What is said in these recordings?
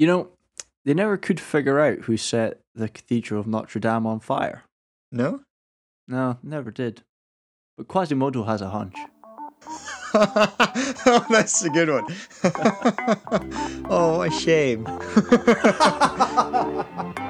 You know, they never could figure out who set the Cathedral of Notre Dame on fire. No? No, never did. But Quasimodo has a hunch. oh, that's a good one. oh, what a shame.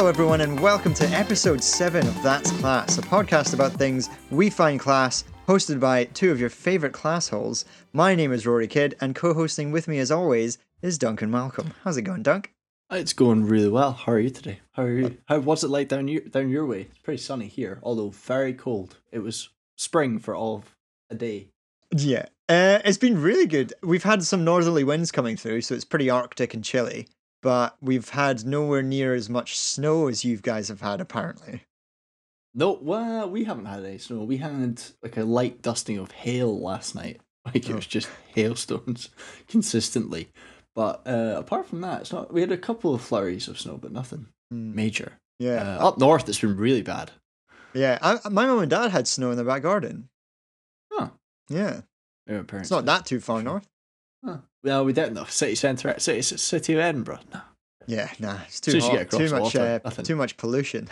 Hello, everyone, and welcome to episode 7 of That's Class, a podcast about things we find class, hosted by two of your favourite class holes. My name is Rory Kidd, and co hosting with me, as always, is Duncan Malcolm. How's it going, Dunk? It's going really well. How are you today? How are you? How was it like down your down your way? It's pretty sunny here, although very cold. It was spring for all of a day. Yeah. Uh, it's been really good. We've had some northerly winds coming through, so it's pretty arctic and chilly, but we've had nowhere near as much snow as you guys have had, apparently. No, well, we haven't had any snow. We had like a light dusting of hail last night. Like it Oh. was just hailstones consistently. But uh, apart from that, it's not. We had a couple of flurries of snow, but nothing Hmm. major. Yeah. Uh, up north, it's been really bad. yeah. I, my mum and dad had snow in their back garden. Huh. Yeah. It's not that too far north. Huh. Well, we didn't know. City centre, city, city of Edinburgh. No. Yeah, nah, it's too hot. Too much, water, uh, too much pollution.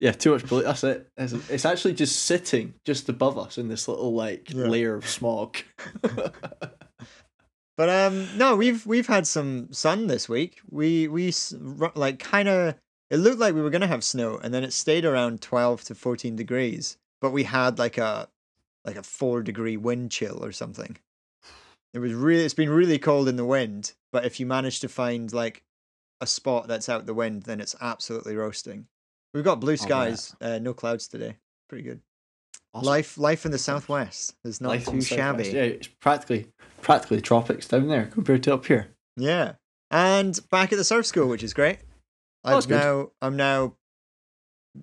Yeah, too much. Pollution. That's it. It's, it's actually just sitting just above us in this little like Yeah. layer of smog. But um, no, we've we've had some sun this week. We we like kind of. It looked like we were gonna have snow, and then it stayed around twelve to fourteen degrees. But we had like a like a four degree wind chill or something. It was really. It's been really cold in the wind, but if you manage to find like a spot that's out the wind, then it's absolutely roasting. We've got blue skies, uh, no clouds today. Pretty good. Awesome. Life life in the southwest is not Life too shabby. Yeah, it's practically practically tropics down there compared to up here. Yeah. And back at the surf school, which is great. Oh, I've good. now I'm now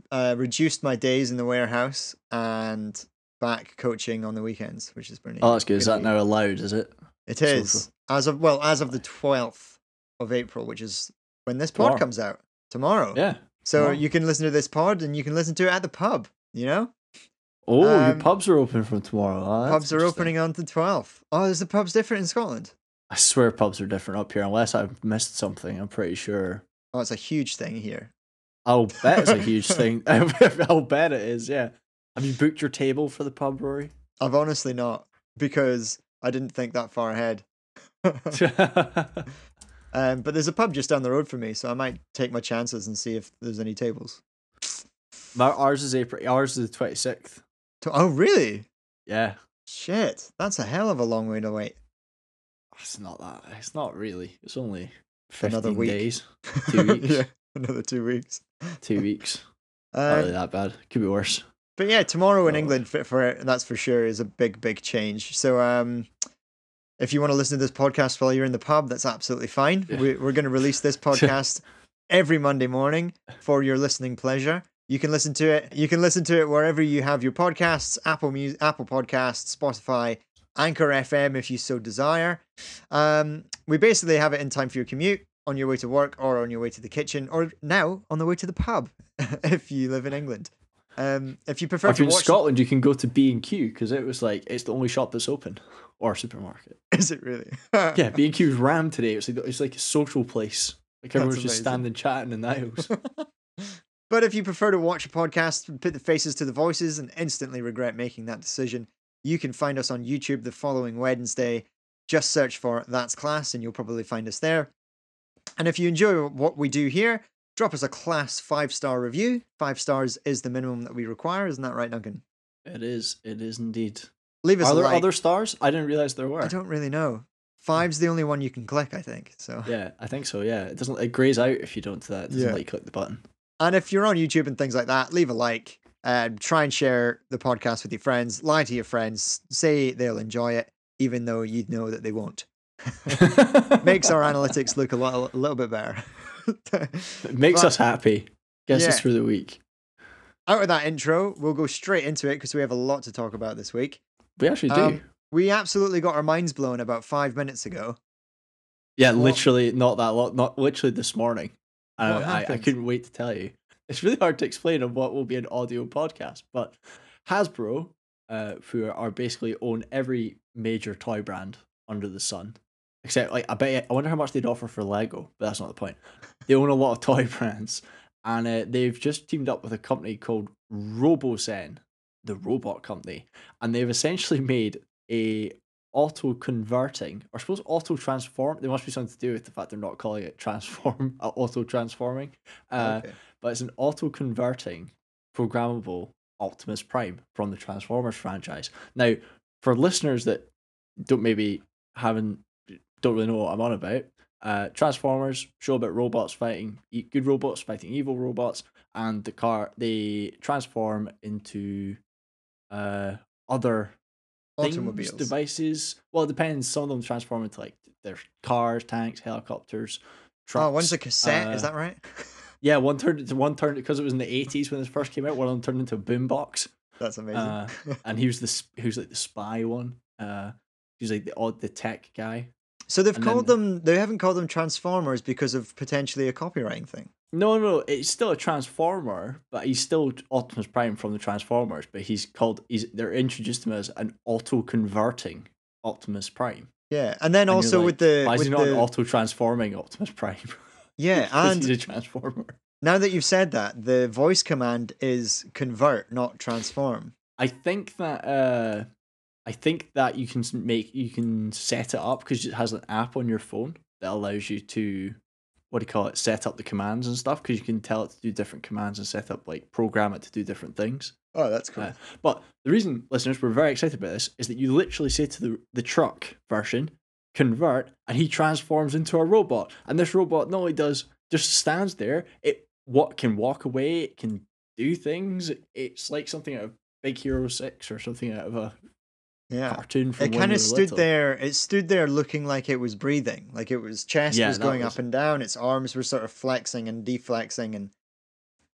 uh, reduced my days in the warehouse and back coaching on the weekends, which is brilliant. Oh, that's good. Is that now allowed? Is it? It is social? is as of well as of the twelfth of April, which is when this pod Tomorrow. comes out tomorrow. Yeah. So tomorrow. you can listen to this pod and you can listen to it at the pub. You know, Oh, your Um, pubs are open from tomorrow. Oh, pubs are opening on the twelfth. Oh, is the pubs different in Scotland? I swear pubs are different up here, unless I've missed something. I'm pretty sure. Oh, it's a huge thing here. I'll bet it's a huge thing. I'll bet it is. Yeah. Have you booked your table for the pub, Rory? I've honestly not because I didn't think that far ahead. Um, but there's a pub just down the road for me, so I might take my chances and see if there's any tables. My, ours is April. Ours is the twenty sixth. Oh, really? Yeah. Shit, that's a hell of a long way to wait. It's not that. It's not really. It's only Another week. days. Two weeks. yeah, another two weeks. Two weeks. Not really Um, that bad. Could be worse. But yeah, tomorrow in. England, for, for that's for sure, is a big, big change. So, um, if you want to listen to this podcast while you're in the pub, that's absolutely fine. Yeah. We, we're going to release this podcast every Monday morning for your listening pleasure. You can listen to it. You can listen to it wherever you have your podcasts: Apple Music, Apple Podcasts, Spotify, Anchor FM, if you so desire. Um, we basically have it in time for your commute, on your way to work, or on your way to the kitchen, or now on the way to the pub, if you live in England. Um, if you prefer If you're in Scotland, you can go to B and Q because it was like it's the only shop that's open or supermarket. is it really? Yeah, B and Q was rammed today. It's like it's like a social place. Like everyone's just standing chatting in the aisles. But if you prefer to watch a podcast, put the faces to the voices, and instantly regret making that decision, you can find us on YouTube the following Wednesday. Just search for That's Class and you'll probably find us there. And if you enjoy what we do here, drop us a class five star review. Five stars is the minimum that we require, isn't that right, Duncan? it is. It is indeed. Leave us Are there like. other stars? I didn't realize there were. I don't really know. Five's the only one you can click, I think. So Yeah, I think so. Yeah, it doesn't. It grays out if you don't do that. It doesn't Yeah. let you click the button. And if you're on YouTube and things like that, leave a like. Um, try and share the podcast with your friends. Lie to your friends. Say they'll enjoy it, even though you know that they won't. Makes our analytics look a little, a little bit better. It makes But- us happy. Gets us Yeah. through the week. Out of that intro, we'll go straight into it because we have a lot to talk about this week. We actually do. Um, We absolutely got our minds blown about five minutes ago. Yeah, What- literally not that long. Not literally this morning. Uh, I, I couldn't wait to tell you. It's really hard to explain on what will be an audio podcast, but Hasbro, uh, who are basically own every major toy brand under the sun, except like I bet I wonder how much they'd offer for Lego, but that's not the point. They own a lot of toy brands, and uh, they've just teamed up with a company called Robosen, the robot company, and they've essentially made a auto converting, or I suppose auto transform. There must be something to do with the fact they're not calling it transform, uh, auto transforming. Uh, okay. But it's an auto converting programmable Optimus Prime from the Transformers franchise. Now, for listeners that don't maybe haven't don't really know what I'm on about, uh, Transformers show about robots fighting e- good robots fighting evil robots, and the car they transform into uh other things, Automobiles. devices. Well, it depends. Some of them transform into like their cars, tanks, helicopters, trucks. Oh, one's a cassette. is uh, that right? Yeah, one turned into one turned because it was in the eighties when this first came out. One of them turned into a boombox, That's amazing. uh, and he was the he was like the spy one. Uh, he was like the odd the tech guy. So they've and called then- them. They haven't called them Transformers because of potentially a copywriting thing. No, no, it's still a transformer, but he's still Optimus Prime from the Transformers. But he's called he's they're introduced to him as an auto converting Optimus Prime. Yeah, and then And also like, with the why is he not the an auto transforming Optimus Prime? Yeah, and he's a transformer. now that you've said that, the voice command is convert, not transform. I think that uh, I think that you can make you can set it up because it has an app on your phone that allows you to what do you call it set up the commands and stuff because you can tell it to do different commands and set up like program it to do different things. Oh, that's cool. Uh, but the reason, listeners, we're very excited about this is that you literally say to the the truck version, convert, and he transforms into a robot. And this robot not only does just stands there, it what can walk away, it can do things. It's like something out of Big Hero Six or something out of a yeah. cartoon from It kind of stood little. there. It stood there looking like it was breathing, like it was chest Yeah, was going was- up and down. Its arms were sort of flexing and deflexing, and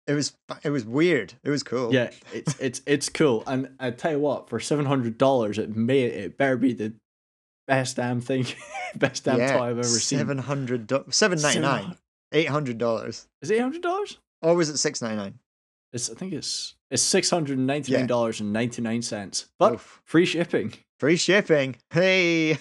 it was it was weird. It was cool. Yeah, it's it's it's cool. And I tell you what, for seven hundred dollars, it may it better be the best damn thing, best damn yeah. toy I've ever seen. Seven hundred, seven ninety nine, eight hundred dollars. Is it eight hundred dollars? Or was it six ninety nine? It's I think it's it's six hundred and ninety nine dollars and ninety nine cents, but Oof. free shipping. Free shipping. Hey.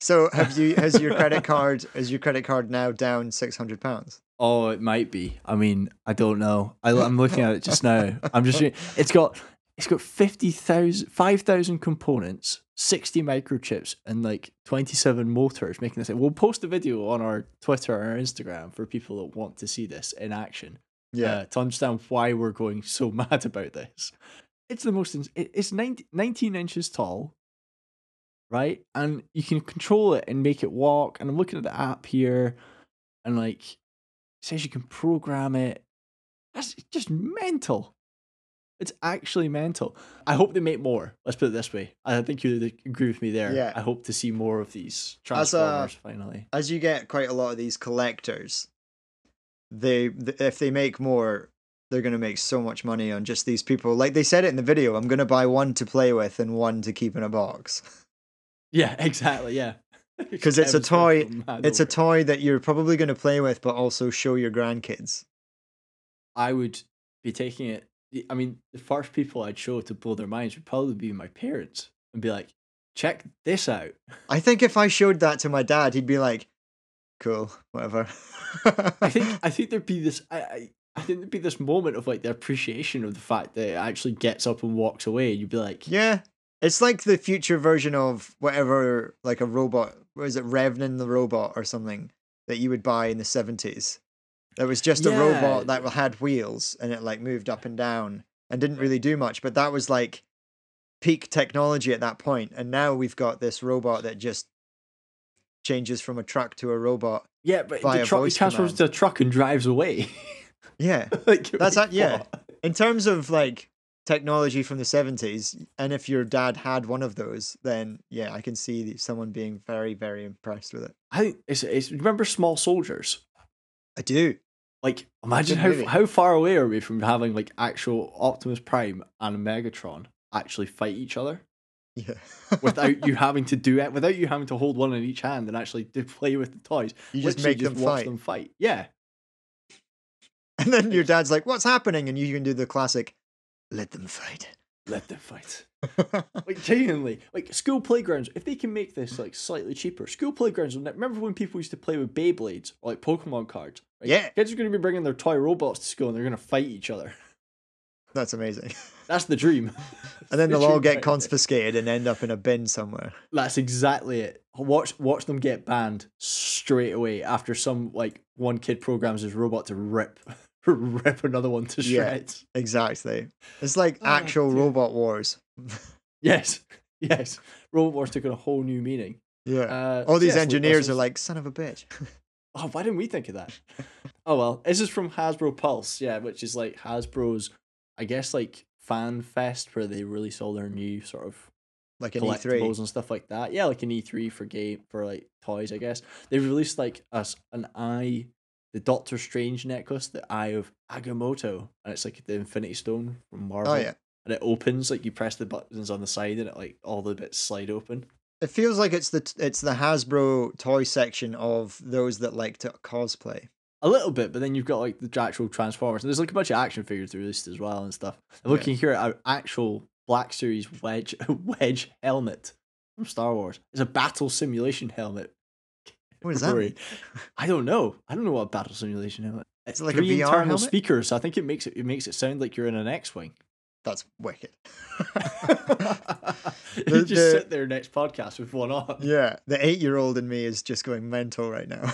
So have you has your credit card is your credit card now down six hundred pounds? Oh, it might be. I mean, I don't know. I, I'm looking at it just now. I'm just. It's got it's got 50,000 5,000 components, sixty microchips, and like twenty seven motors making this. We'll post a video on our Twitter or our Instagram for people that want to see this in action. Uh, to understand why we're going so mad about this. It's the most. ins- It's 19, 19 inches tall, right? And you can control it and make it walk. And I'm looking at the app here, and like it says you can program it. That's just mental. It's actually mental. I hope they make more. Let's put it this way. I think you agree with me there. Yeah. I hope to see more of these As a- Transformers finally. as you get quite a lot of these collectors, they th- if they make more, they're gonna make so much money on just these people. Like they said it in the video, I'm gonna buy one to play with and one to keep in a box. Yeah, exactly. yeah because it's a toy- It's a toy that you're probably gonna play with, but also show your grandkids. I would be taking it. I mean, the first people I'd show to blow their minds would probably be my parents and be like, check this out. I think if I showed that to my dad, he'd be like, "Cool, whatever." I think I think there'd be this I, I I think there'd be this moment of like the appreciation of the fact that it actually gets up and walks away and you'd be like, Yeah. It's like the future version of whatever, like a robot. Was it Revnin the robot or something that you would buy in the 70s? That was just a robot that had wheels and it like moved up and down and didn't really do much. But that was like peak technology at that point. And now we've got this robot that just changes from a truck to a robot. Yeah, but the truck he command. into a truck and drives away. Yeah. like, That's like, yeah. what? In terms of like technology from the 70s, and if your dad had one of those, then yeah, I can see someone being very, very impressed with it. I think it's, it's remember small soldiers? I do. Like imagine how movie. how far away are we from having like actual Optimus Prime and Megatron actually fight each other? Yeah. without you having to do it, without you having to hold one in each hand and actually do play with the toys. You just make them watch fight. them fight. Yeah, And then your dad's like, "What's happening?" And you can do the classic, "Let them fight." let them fight. Like genuinely, like school playgrounds. If they can make this like slightly cheaper, school playgrounds. Remember when people used to play with Beyblades or like Pokemon cards? Right? Yeah. kids are going to be bringing their toy robots to school and they're going to fight each other. That's amazing. That's the dream. And then The they'll all get right there. confiscated and end up in a bin somewhere. That's exactly it. Watch watch them get banned straight away after some like one kid programs his robot to rip rip another one to shreds. Yeah. Exactly. It's like Oh, actual dear. robot wars. Yes, yes. Robot Wars took on a whole new meaning. Yeah. Uh, all these yes, engineers are like, son of a bitch. Oh, why didn't we think of that? oh well, this is from Hasbro Pulse, yeah, which is like Hasbro's, I guess, like fan fest where they release all their new sort of like an collectibles E3. and stuff like that. Yeah, like an E3 for game for like toys, I guess. They've released like us an eye, the Doctor Strange necklace, the Eye of Agamotto, and it's like the Infinity Stone from oh, Marvel. Oh yeah. and it opens like you press the buttons on the side and it like all the bits slide open. It feels like it's the it's the Hasbro toy section of those that like to cosplay. A little bit, but then you've got like the actual Transformers. And there's like a bunch of action figures released as well and stuff. I'm Yeah. looking here at an actual Black Series Wedge Wedge helmet from Star Wars. It's a battle simulation helmet. What does that? I don't know. I don't know what a battle simulation helmet. It's uh, it like a three VR internal helmet? speakers. So I think it makes it it makes it sound like you're in an X-wing. That's wicked. you just the- sit there next podcast with one on. yeah, the eight-year-old in me is just going mental right now.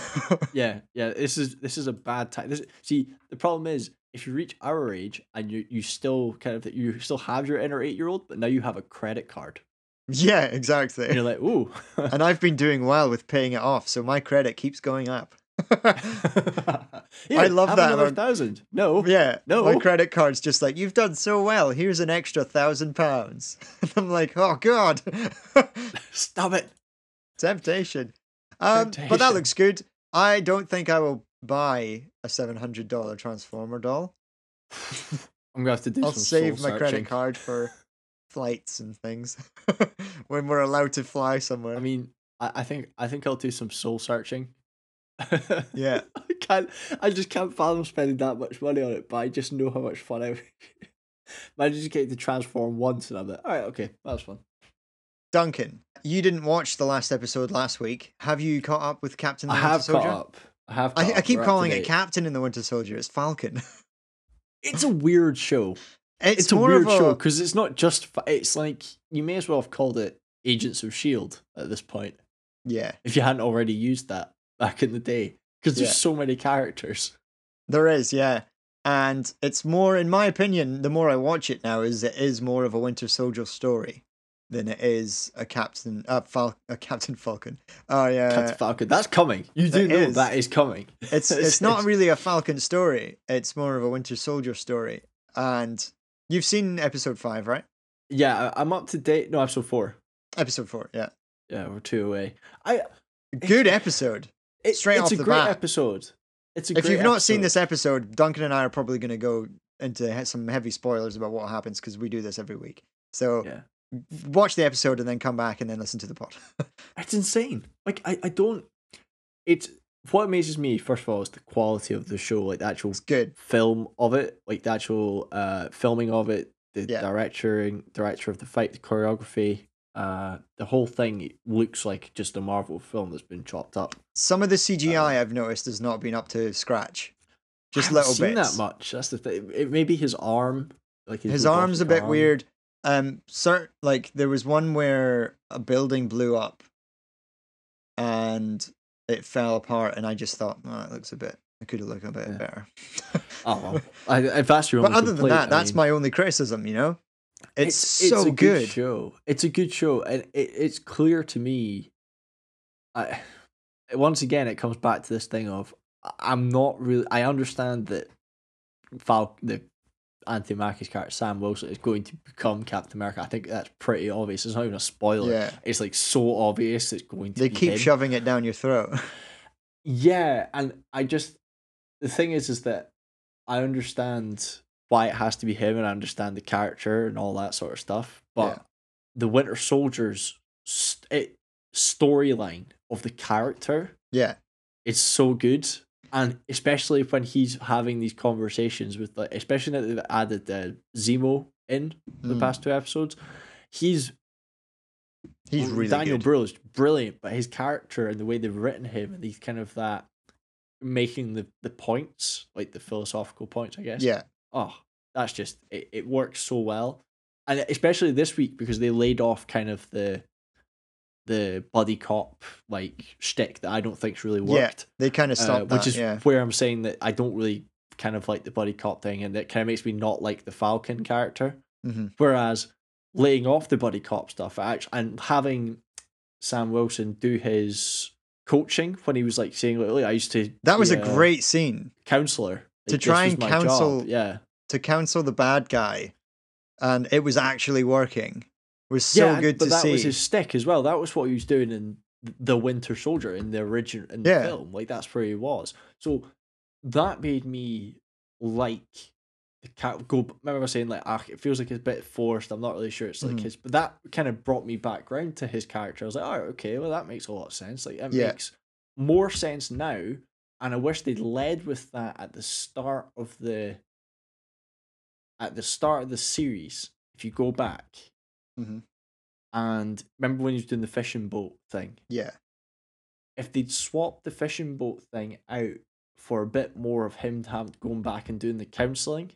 Yeah, yeah. This is this is a bad time. This see the problem is if you reach our age and you you still kind of you still have your inner eight year old, but now you have a credit card. yeah, And exactly. you're like, ooh. and I've been doing well with paying it off, so my credit keeps going up. Here, love that Another thousand. No. yeah, No. my credit card's just like you've done so well. Here's an extra thousand pounds. And I'm like, oh god, Stop it. temptation. Um, but that looks good. I don't think I will buy a seven hundred dollar Transformer doll. I'm gonna have to do I'll save my credit card for flights and things when we're allowed to fly somewhere. I mean, I, I think I think I'll do some soul searching. Yeah, I can't. I just can't fathom spending that much money on it, but I just know how much fun I. would- Imagine just getting to transform once, and I'm like, all right, okay, that was fun. Duncan, you didn't watch the last episode last week. Have you caught up with Captain? The I have Soldier? caught up. I have. I, I keep calling it. Captain in the Winter Soldier. It's Falcon. It's a weird show. It's, It's, a weird a show because it's not just. fa- It's like you may as well have called it Agents of Shield at this point yeah. if you hadn't already used that back in the day because there's Yeah. so many characters. There is, yeah. And it's more, in my opinion, the more I watch it now, is it is more of a Winter Soldier story than it is a Captain, uh, Fal- a Captain Falcon. Oh yeah, Captain Falcon. That's coming. You do it know is. that is coming. it's it's not really a Falcon story. It's more of a Winter Soldier story. And you've seen episode five, right? Yeah, I'm up to date. No, episode four. Episode four, yeah. Yeah, we're two away. I Good episode. It, Straight it's off a the great bat. episode. It's a If great you've not seen this episode, Duncan and I are probably going to go into some heavy spoilers about what happens because we do this every week. So yeah, watch the episode and then come back and then listen to the pod. it's insane. Like I, I don't. It's what amazes me first of all is the quality of the show, like the actual it's good. film of it, like the actual uh filming of it, the Yeah. director director of the fight, the choreography, uh, the whole thing looks like just a Marvel film that's been chopped up. Some of the CGI Uh, I've noticed has not been up to scratch. Just I little seen bits. that much. That's the thing. It maybe his arm, like his, His arm's a bit arm. weird. Um, cert like there was one where a building blew up, and it fell apart, and I just thought, oh, it looks a bit. It could have looked a bit Yeah. better. Oh, well. I, if that's your but other than that, I that's mean, my only criticism. You know, it's, so a good. show. It's a good show, and it, it's clear to me. I once again, it comes back to this thing of I'm not really. I understand that Fal the Anthony Mackie's character Sam Wilson is going to become Captain America. I think that's pretty obvious. It's not even a spoiler. Yeah, It's like so obvious it's going to. they keep him. shoving it down your throat. Yeah, and I just the thing is, is that I understand why it has to be him, and I understand the character and all that sort of stuff. But the Winter Soldier's st- storyline of the character Yeah. is so good, and especially when he's having these conversations with like, especially now that they've added the Zemo in the Mm. past two episodes, he's He's really Daniel good. Brühl is brilliant, but his character and the way they've written him and he's kind of that making the the points like the philosophical points, I guess. Yeah. Oh, that's just it, it works so well, and especially this week because they laid off kind of the the buddy cop like shtick that I don't think's really worked. Yeah. They kind of uh, stopped which that. is yeah. where I'm saying that I don't really kind of like the buddy cop thing, and that kind of makes me not like the Falcon character. hmm Whereas laying off the buddy cop stuff, actually, and having Sam Wilson do his coaching when he was like saying, like, I used to That was a great scene counselor To try and my job." counsel- Yeah, to counsel the bad guy, and it was actually working. Was so yeah, good but to that see. was his stick as well. That was what he was doing in the Winter Soldier in the original in the Yeah. film. Like that's where he was. So that made me like the cat go. Remember saying like ah, it feels like it's a bit forced. I'm not really sure it's like Mhm. his, but that kind of brought me back round to his character. I was like, oh, okay, well that makes a lot of sense. Like it Yeah. makes more sense now. And I wish they'd led with that at the start of the at the start of the series. If you go back, Mhm. and remember when he was doing the fishing boat thing? yeah. If they'd swapped the fishing boat thing out for a bit more of him having going back and doing the counselling,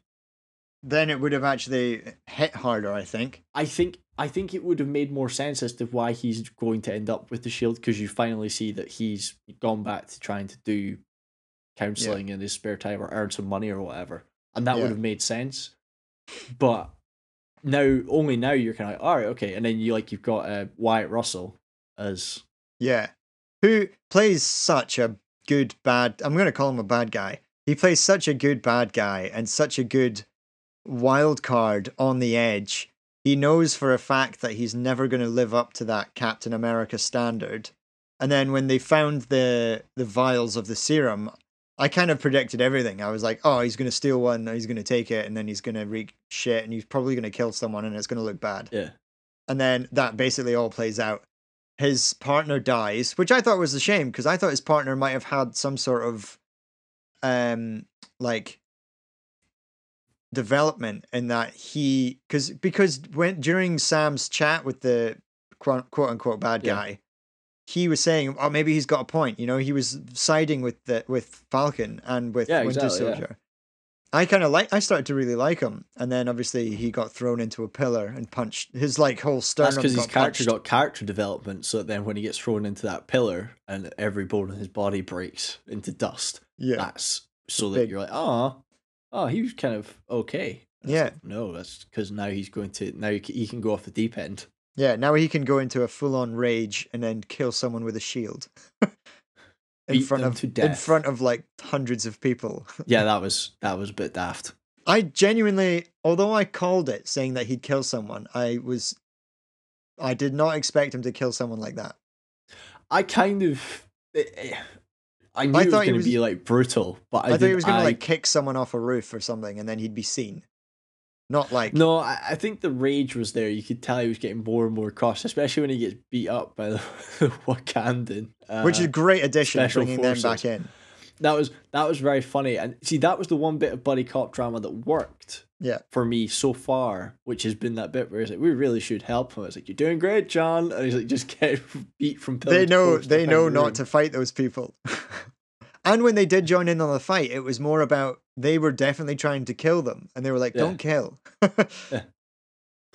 Then it would have actually hit harder, I think. I think I think it would have made more sense as to why he's going to end up with the shield because you finally see that he's gone back to trying to do counselling in his spare time or earn some money or whatever, and that Yeah. would have made sense. But now, only now you're kind of like, all right, okay, and then you like you've got uh, Wyatt Russell as Yeah. Who plays such a good bad I'm gonna call him a bad guy. He plays such a good bad guy and such a good wild card on the edge. He knows for a fact that he's never gonna live up to that Captain America standard. And then when they found the the vials of the serum, I kind of predicted everything. I was like, oh, he's gonna steal one, he's gonna take it, and then he's gonna wreak shit, and he's probably gonna kill someone, and it's gonna look bad yeah. and then that basically all plays out. His partner dies, which I thought was a shame because I thought his partner might have had some sort of, um, like development in that he because because when during Sam's chat with the quote, quote unquote bad Yeah. guy, he was saying, oh, maybe he's got a point. You know, he was siding with the with Falcon and with Yeah, Winter exactly, yeah. Soldier. I kind of like. I started to really like him, and then obviously he got thrown into a pillar and punched. His like whole sternum That's because his character punched. got character development, so then when he gets thrown into that pillar and every bone in his body breaks into dust, yeah, that's so that Big. you're like, oh, oh, he was kind of okay. It's Yeah. like, no, that's because now he's going to now he can go off the deep end. Yeah. Now he can go into a full on rage and then kill someone with a shield in Beat front of to in front of like hundreds of people. Yeah, that was that was a bit daft. I genuinely, although I called it saying that he'd kill someone, I was, I did not expect him to kill someone like that. I kind of, eh, eh, I knew I it was going to be like brutal, but I, I, thought he was gonna like kick someone off a roof or something, and then he'd be seen. Not like No, I, I think the rage was there. You could tell he was getting more and more cautious, especially when he gets beat up by the Wakandan. Uh, which is a great addition, bringing them back in. that was that was very funny, and see that was the one bit of buddy cop drama that worked. Yeah. For me so far, which has been that bit where it's like we really should help him. It's like you're doing great, John, and he's like just get beat from. They know they know not to fight those people. and when they did join in on the fight, it was more about they were definitely trying to kill them, and they were like, "Don't kill." Please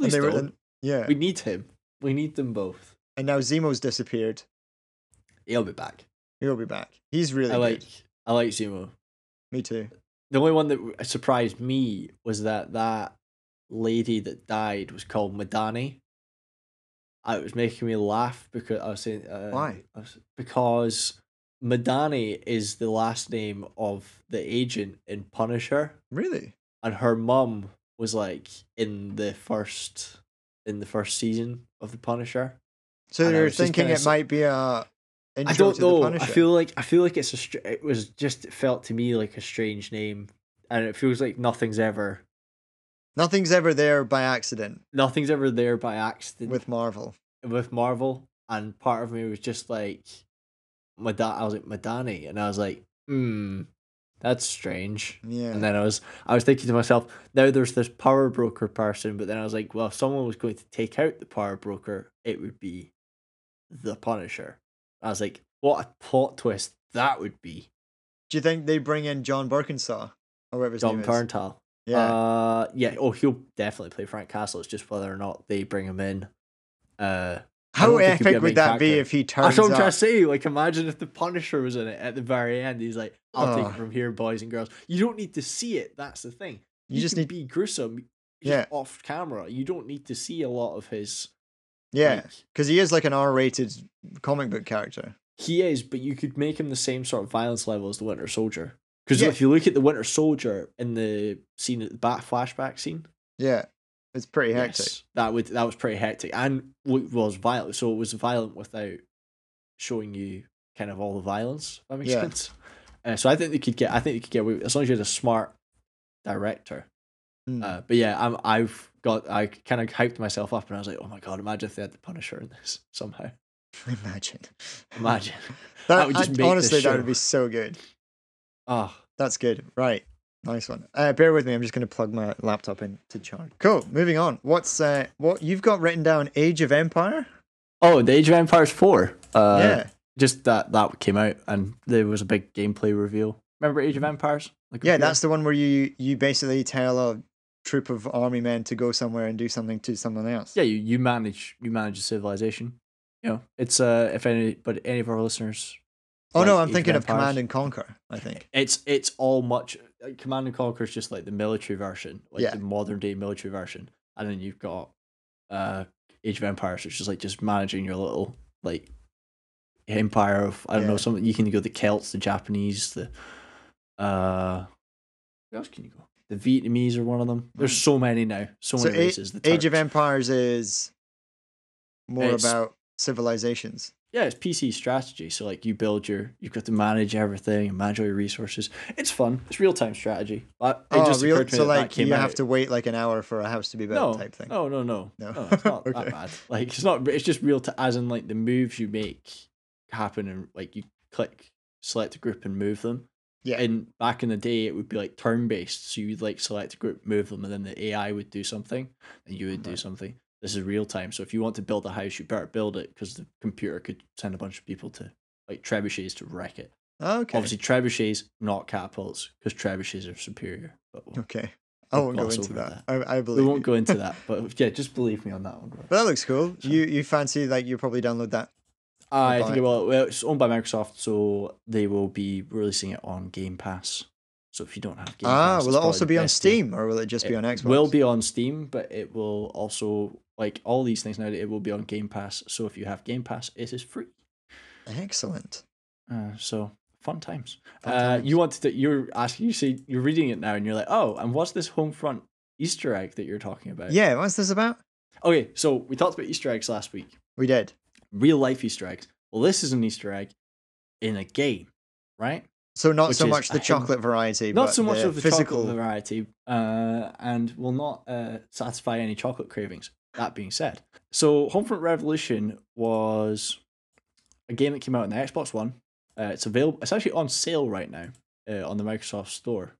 and they were, don't. and- yeah. We need him. We need them both. and now Zemo's disappeared. He'll be back. He'll be back. He's really I like good. I like Zemo. Me too. The only one that surprised me was that that lady that died was called Madani. I it was making me laugh because I was saying uh, Why? Was- because Madani is the last name of the agent in Punisher, Really? and her mum was like in the first in the first season of the Punisher. So and you're thinking it might be a I don't know. I feel like I feel like it's a str- it was just it felt to me like a strange name, and it feels like nothing's ever Nothing's ever there by accident Nothing's ever there by accident with Marvel. with Marvel, and part of me was just like, my da- I was like Madani, and I was like, hmm, that's strange. Yeah. And then I was I was thinking to myself, now there's this power broker person, but then I was like, well, if someone was going to take out the power broker, it would be the Punisher. I was like, what a plot twist that would be. Do you think they bring in John Birkensaw or whatever his John name is? Bernthal. Yeah. Uh, yeah. Oh, he'll definitely play Frank Castle. It's just whether or not they bring him in. Uh, How don't think he'd be a epic would main that be if he That's turns what I'm up? trying to say. Like, imagine if the Punisher was in it at the very end. He's like, "I'll take Oh. it from here, boys and girls." You don't need to see it. That's the thing. You just need to be gruesome. Yeah. Yeah. Off camera, you don't need to see a lot of his. Yeah, like, because he is like an R-rated comic book character. he is, but you could make him the same sort of violence level as the Winter Soldier. Because Yeah. if you look at the Winter Soldier in the scene at the back flashback scene, Yeah, it's pretty hectic. Yes, that would that was pretty hectic and was violent. So it was violent without showing you kind of all the violence. That makes Yeah. sense. Uh, so I think they could get. I think they could get away with, as long as you had a smart director. Hmm. Uh, but yeah, I'm, I've got. I kind of hyped myself up, and I was like, "Oh my god! Imagine if they had the Punisher in this somehow. Imagine. Imagine. That, That would just I- honestly, that would be so good. Oh, That's good. Right. Nice one. Uh, bear with me. I'm just going to plug my laptop in to charge. Cool. Moving on. What's uh, what you've got written down? Age of Empire. oh, the Age of Empires four. Uh, yeah. just that that came out, and there was a big gameplay reveal. Remember Age of Empires? The Yeah, that's the one where you you basically tell a troop of army men to go somewhere and do something to someone else. yeah you, you manage you manage a civilization you know it's uh if any but any of our listeners Oh no, I'm Age thinking of Empires, Command and Conquer. I think. it's it's all much uh, command and conquer is just like the military version like Yeah. the modern day military version and then you've got uh age of empires which is like just managing your little like empire of i don't Yeah. know something you can go the celts the japanese the uh where else can you go the vietnamese are one of them there's so many now so So many races the Age of Empires is more It's- about civilizations. Yeah, it's PC strategy. So like you build your, you've got to manage everything and manage all your resources. It's fun. It's real time strategy. But it oh, just real? occurred to me So that that like came you out. have to wait like an hour for a house to be built no, type thing. no, no, no, No. no. It's not Okay. that bad. Like it's not. It's just real. To, as in like the moves you make happen and like you click select a group and move them. Yeah. And back in the day, it would be like turn based. So you'd like select a group, move them, and then the AI would do something, and you would do something. This is real time. So if you want to build a house, you better build it because the computer could send a bunch of people to like trebuchets to wreck it. okay. Obviously, trebuchets, not catapults, because trebuchets are superior. But we'll, Okay. I won't go into over that. I, I believe we won't you. go into that. But yeah, just believe me on that one. Bro. But that looks cool. So- You you fancy like you probably download that? I think it. it will. Well, it's owned by Microsoft, so they will be releasing it on Game Pass. So if you don't have Game ah, Pass, will it also be on. Steam or will it just be on Xbox? Will be on Steam, but it will also like all these things now. It will be on Game Pass. So if you have Game Pass, it is free. Excellent. Uh, so fun times. Fun uh, times. You wanted to. You're asking. You see, you're reading it now, and you're like, oh, and what's this Homefront Easter egg that you're talking about? Yeah, what's this about? Okay, so we talked about Easter eggs last week. We did. Real life Easter eggs. Well, this is an Easter egg in a game, right? So not so much the chocolate variety, Not but so much the of the physical. chocolate variety, uh, and will not uh, satisfy any chocolate cravings. That being said, so Homefront Revolution was a game that came out on the Xbox One. Uh, it's available. It's actually on sale right now uh, on the Microsoft Store.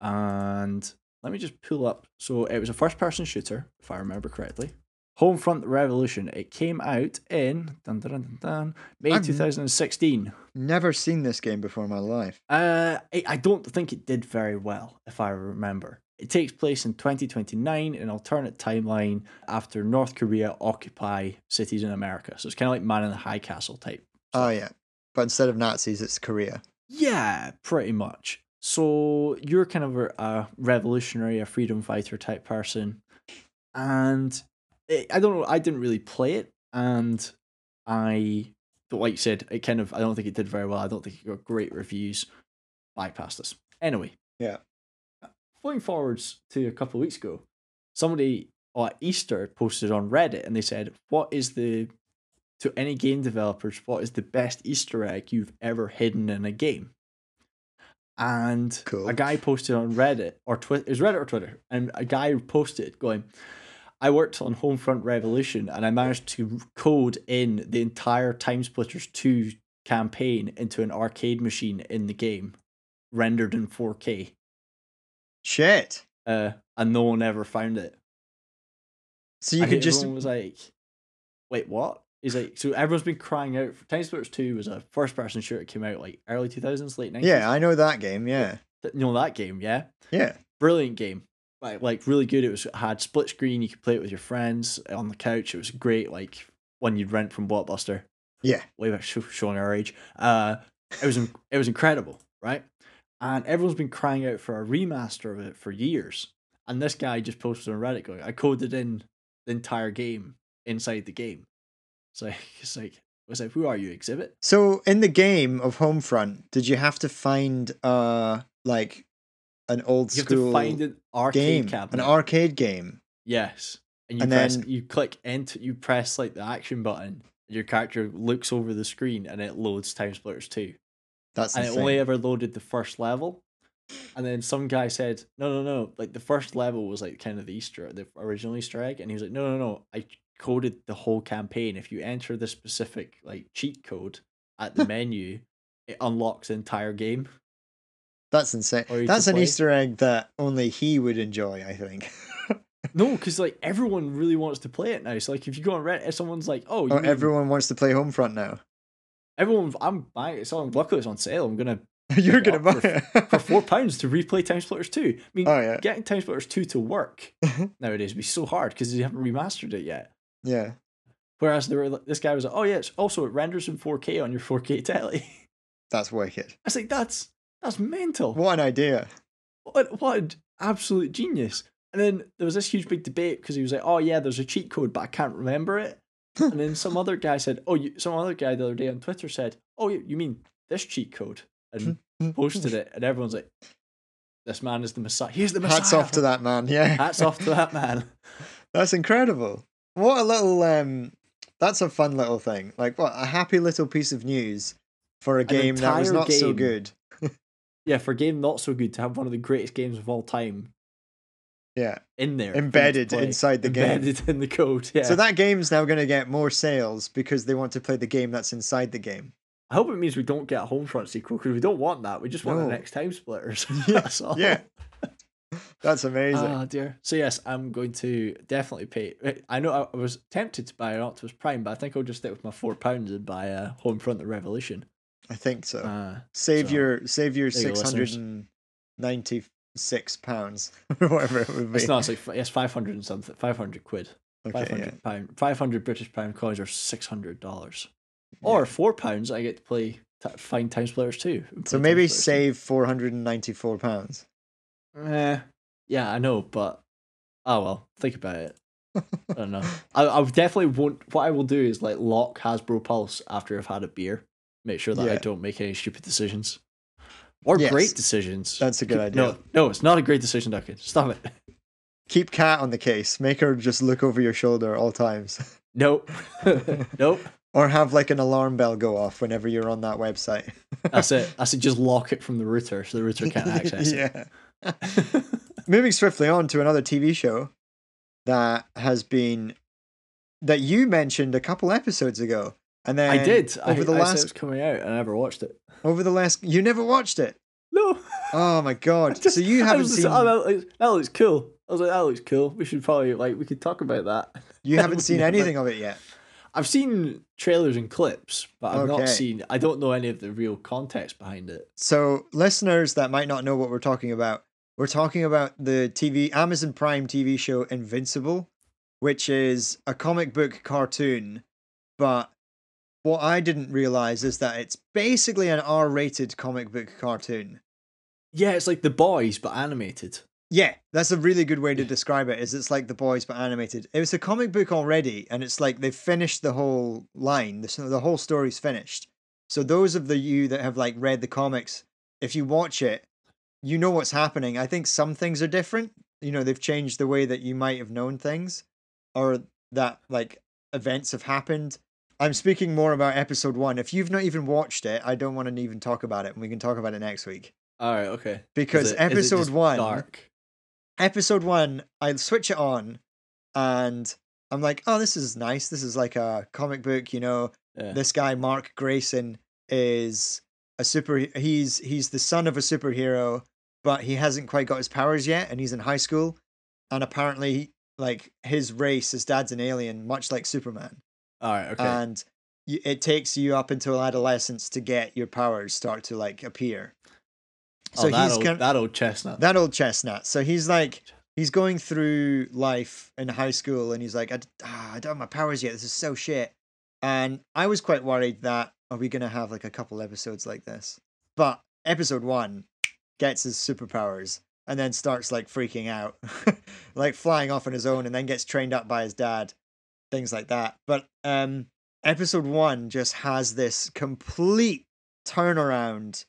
And let me just pull up. So it was a first-person shooter, if I remember correctly. Homefront Revolution. It came out in dun, dun, dun, dun, May I'm- 2016. Never seen this game before in my life. Uh, I, I don't think it did very well, if I remember. It takes place in 2029, an alternate timeline after North Korea occupy cities in America. So it's kind of like Man in the High Castle type. Oh yeah, but instead of Nazis, it's Korea. Yeah, pretty much. So you're kind of a, a revolutionary, a freedom fighter type person, and it, I don't know. I didn't really play it, and I, like you said, it kind of. I don't think it did very well. I don't think it got great reviews. Bypassed us. Anyway. Yeah. Going forwards to a couple of weeks ago, somebody at Easter posted on Reddit, and they said, "What is the to any game developers, what is the best Easter egg you've ever hidden in a game? and Cool. a guy posted on Reddit or Twitter. It was Reddit or Twitter, and a guy posted going, "I worked on Homefront Revolution, and I managed to code in the entire Time Splitters two campaign into an arcade machine in the game, rendered in 4K, Shit. uh, and no one ever found it." So you I could just was like, "Wait, what?" He's like, so everyone's been crying out for Time Splitters Two was a first person shooter. Came out like early two thousands, late nineties. Yeah, I know that game. Yeah. you know that game, yeah, Yeah. brilliant game. Like, like really good. It was had split screen. You could play it with your friends on the couch. It was great. Like one you'd rent from Blockbuster. Yeah. Way back, showing our age. Uh, it was it was incredible, right? And everyone's been crying out for a remaster of it for years. And this guy just posted on Reddit going, "I coded in the entire game inside the game." It's like it's like I was like, "Who are you, Xzibit?" So in the game of Homefront, did you have to find uh like an old You have school to find an arcade game, cabinet. an arcade game? Yes. And you And press then- you click enter you press like the action button. Your character looks over the screen and it loads Time Splitters 2. That's And it only ever loaded the first level. And then some guy said, No, no, no. Like the first level was like kind of the Easter the original Easter egg. And he was like, No, no, no. I coded the whole campaign. If you enter the specific like cheat code at the menu, it unlocks the entire game. That's insane. That's an play- Easter egg that only he would enjoy, I think. No, because like everyone really wants to play it now. So like if you go on Reddit, someone's like, "Oh, oh you oh, everyone wants to play Homefront now. Everyone, I'm buying it. So luckily it's on sale. I'm gonna You're gonna buy for- it for four pounds to replay Time Splitters two. I mean, Oh yeah, getting Time Splitters two to work mm-hmm. nowadays would be so hard because you haven't remastered it yet. yeah. Whereas there were, this guy was like, "Oh yeah, it's also it renders in 4K on your 4K telly." That's wicked. I was like, "That's that's mental. What an idea. What what an absolute genius!" And then there was this huge big debate because he was like, "Oh yeah, there's a cheat code, but I can't remember it." and then some other guy said, "Oh, you, some other guy the other day on Twitter said, "Oh, you, mean this cheat code?" and posted it, and everyone's like, "This man is the messiah. He's the messiah." Hats off to that man. Yeah. Hats off to that man. That's incredible. What a little um that's a fun little thing. Like what a happy little piece of news for a An game that was not so good. Yeah, for a game not so good to have one of the greatest games of all time Yeah. in there, for you to Embedded inside the game. embedded in the code. Yeah. So that game's now going to get more sales because they want to play the game that's inside the game. I hope it means we don't get a Homefront sequel because we don't want that. We just want No. the next Time Splitters. Yeah, That's all. yeah. That's amazing. Oh dear. So yes, I'm going to definitely pay. I know I- I was tempted to buy an Optimus Prime, but I think I'll just stick with my four pounds and buy a Homefront: The Revolution. I think so. Uh, save so, your save your there you go, six hundred and ninety six pounds or whatever it would be. it's not. It's like yes, five hundred and something. Five hundred quid. Five okay, hundred yeah. pound. Five hundred British pound coins are six hundred dollars. Or four pounds, I get to play t- find Time Splitters too. So maybe save four hundred and ninety four pounds. Eh, yeah, I know, but oh well. Think about it. I don't know. I, I definitely won't. What I will do is like lock Hasbro Pulse after I've had a beer. Make sure that I don't make any stupid decisions or Yes. great decisions. That's a good idea. No, no, it's not a great decision, Duncan. Stop it. Keep cat on the case. Make her just look over your shoulder all times. Nope. nope. or have like an alarm bell go off whenever you're on that website. That's it. I said just lock it from the router so the router can't access yeah. it. Moving swiftly on to another TV show that has been that you mentioned a couple episodes ago. And then I did. I, over the I said it was coming out and I never watched it. over the last you never watched it. No. Oh my god. Just- so you haven't just, seen oh, that, looks, that looks cool. I was like, that looks cool. We should probably like we could talk about that. you haven't seen anything of it yet. I've seen trailers and clips, but I've Okay. not seen. I don't know any of the real context behind it. So, listeners that might not know what we're talking about, we're talking about the TV Amazon Prime TV show Invincible, which is a comic book cartoon. But what I didn't realize is that it's basically an R-rated comic book cartoon. Yeah, it's like the boys but animated. Yeah, that's a really good way to describe it. Is it's like the boys but animated. It was a comic book already, and it's like they've finished the whole line. The, the whole story's finished. So those of the you that have like read the comics, if you watch it, you know what's happening. I think some things are different. You know, they've changed the way that you might have known things, or that like events have happened. I'm speaking more about episode one. If you've not even watched it, I don't want to even talk about it, and we can talk about it next week. All right, okay. because it episode one, dark. episode one, I switch it on, and I'm like, oh, this is nice. This is like a comic book, you know. Yeah. This guy Mark Grayson is a super. He's he's the son of a superhero, but he hasn't quite got his powers yet, and he's in high school, and apparently, like his race, his dad's an alien, much like Superman, All right, okay. and y- it takes you up until adolescence to get your powers start to like appear. oh, that, he's old, kin- that old chestnut. that old chestnut. So he's like, he's going through life in high school and he's like, I, ah, I don't have my powers yet. This is so shit. And I was quite worried that, are we going to have like a couple episodes like this? But episode one gets his superpowers and then starts like freaking out, like flying off on his own and then gets trained up by his dad, things like that. But um, episode one just has this complete turnaround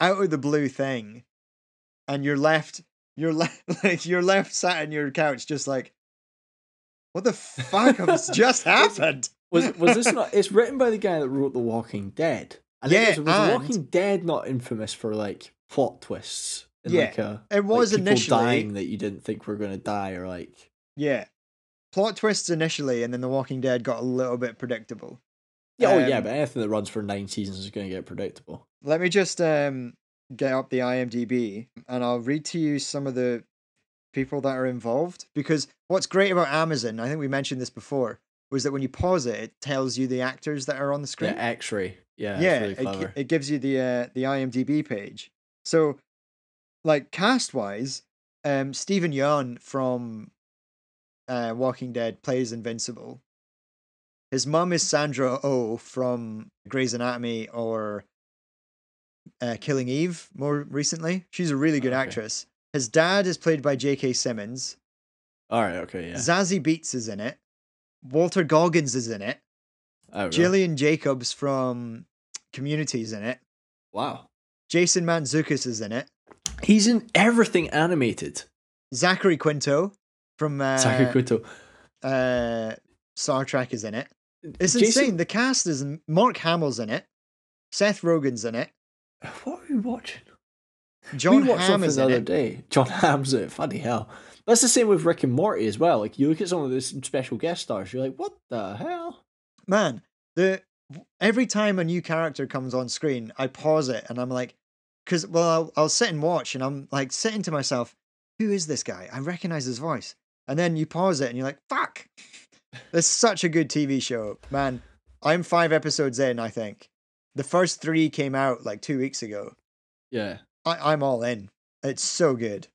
out of the blue thing and you're left you're left like you're left sat on your couch just like what the fuck has just happened was was this not? It's written by the guy that wrote The Walking Dead. And Yeah, it was, was and- Walking Dead not infamous for like plot twists? Yeah, like a, it was like, initially dying that you didn't think were going to die, or like yeah plot twists initially and then the walking dead got a little bit predictable yeah, oh yeah, Um, but anything that runs for nine seasons is going to get predictable. let me just um get up the imdb and i'll read to you some of the people that are involved because what's great about amazon i think we mentioned this before was that when you pause it it tells you the actors that are on the screen Yeah, X-ray. Yeah, yeah, really it, it gives you the uh, the IMDb page. So, like cast wise, um, Steven Yeun from uh, Walking Dead plays Invincible. His mum is Sandra Oh from Grey's Anatomy or uh, Killing Eve more recently. She's a really good Okay. actress. His dad is played by J.K. Simmons. All right, okay, yeah. Zazie Beetz is in it. Walton Goggins is in it. Oh, really? Gillian Jacobs from Community's in it. Wow, Jason Mantzoukas is in it. he's in everything animated. Zachary Quinto from uh, uh, Star Trek is in it. It's Jason- insane. The cast is Mark Hamill's in it. Seth Rogen's in it. What are we watching? John we watched Hamm something the in other it. day. Jon Hamm's in it. Funny hell. That's the same with Rick and Morty as well. Like you look at some of the s- special guest stars, you're like, what the hell? Man, the every time a new character comes on screen, I pause it and I'm like, because well, I'll, I'll sit and watch and I'm like sitting to myself, who is this guy? I recognize his voice. And then you pause it and you're like, fuck. It's such a good TV show, man. I'm five episodes in, I think. The first three came out like two weeks ago. Yeah. I, I'm all in. It's so good.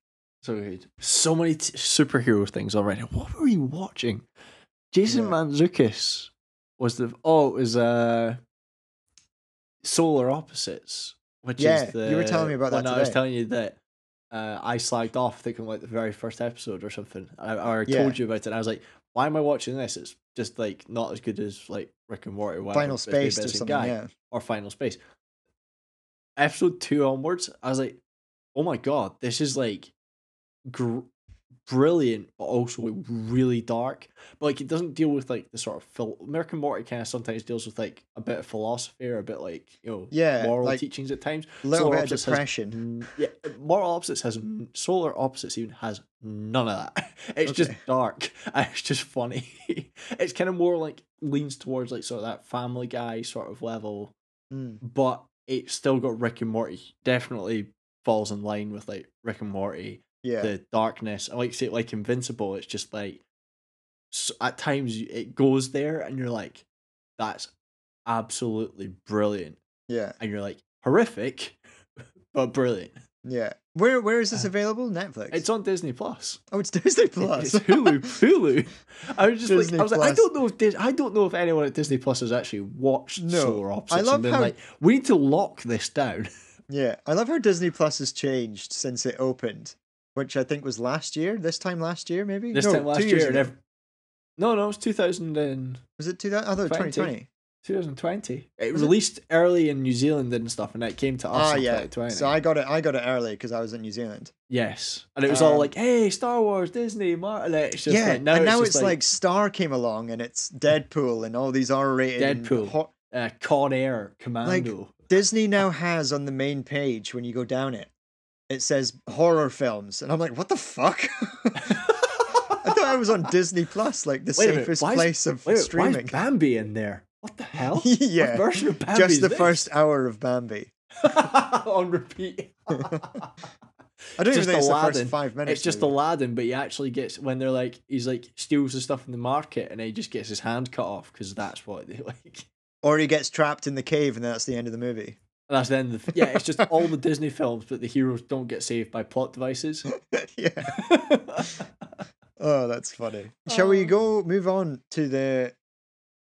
So good. So many t- superhero things already. What were we watching? Jason Yeah. Mantzoukas was the oh it was uh Solar Opposites, which Yeah, is the you were telling me about that one I was telling you that uh, I slagged off thinking like the very first episode or something. I, or I Yeah. told you about it. and I was like, why am I watching this? It's just like not as good as like Rick and Morty. Final Space or something. guy Yeah. or Final Space. Episode two onwards, I was like, "Oh my god, this is like gr- brilliant, but also really dark." But like, it doesn't deal with like the sort of phil- American Morty kind of sometimes deals with like a bit of philosophy or a bit like you know Yeah, moral like, teachings at times. A little Solar bit of has depression. Mm, yeah, moral opposites has solar opposites even has none of that. It's just dark. and It's just funny. it's kind of more like leans towards like sort of that Family Guy sort of level, Mm. but it's still got Rick and Morty. Definitely falls in line with like Rick and Morty. Yeah. The darkness. I like to say like Invincible. It's just like s at times it goes there, and you're like, that's absolutely brilliant, yeah. and you're like horrific, but brilliant. Yeah. Where where is this Uh, available? Netflix. It's on Disney Plus. oh, it's Disney Plus. It's Hulu. Hulu. I was just Disney like, I was like, I don't know if Dis- I don't know if anyone at Disney Plus has actually watched No. Solar I love and how- like, we need to lock this down. yeah. I love how Disney Plus has changed since it opened, which I think was last year. This time last year, maybe. This no, time last two years year, ago. no, no, it was 2000 and Was it two thousand? I thought 2020. 2020. It Was it? released early in New Zealand and stuff, and it came to us Ah, in yeah. 2020. So I got it. I got it early because I was in New Zealand. yes, and it was all Um, like, "Hey, Star Wars, Disney, Martin." It's just yeah, like, now and now it's, it's just like, Star came along and it's Deadpool and all these R-rated Deadpool. hot- uh, Con Air Commando. Disney now has on the main page when you go down it it says horror films, and I'm like, what the fuck? I thought I was on Disney Plus, like the a minute, safest is- place of Wait, wait, why streaming. is Bambi in there? What the hell? Yeah, What version of Bambi Just the this? first hour of Bambi. on repeat. I don't even Just think it's the Aladdin. first five minutes. It's just maybe. Aladdin, but he actually gets when they're like he's like steals the stuff in the market and then he just gets his hand cut off because that's what they like. Or he gets trapped in the cave, and that's the end of the movie. And that's the end of the, yeah. It's just all the Disney films, but the heroes don't get saved by plot devices. yeah. Oh, that's funny. Shall we Oh. go move on to the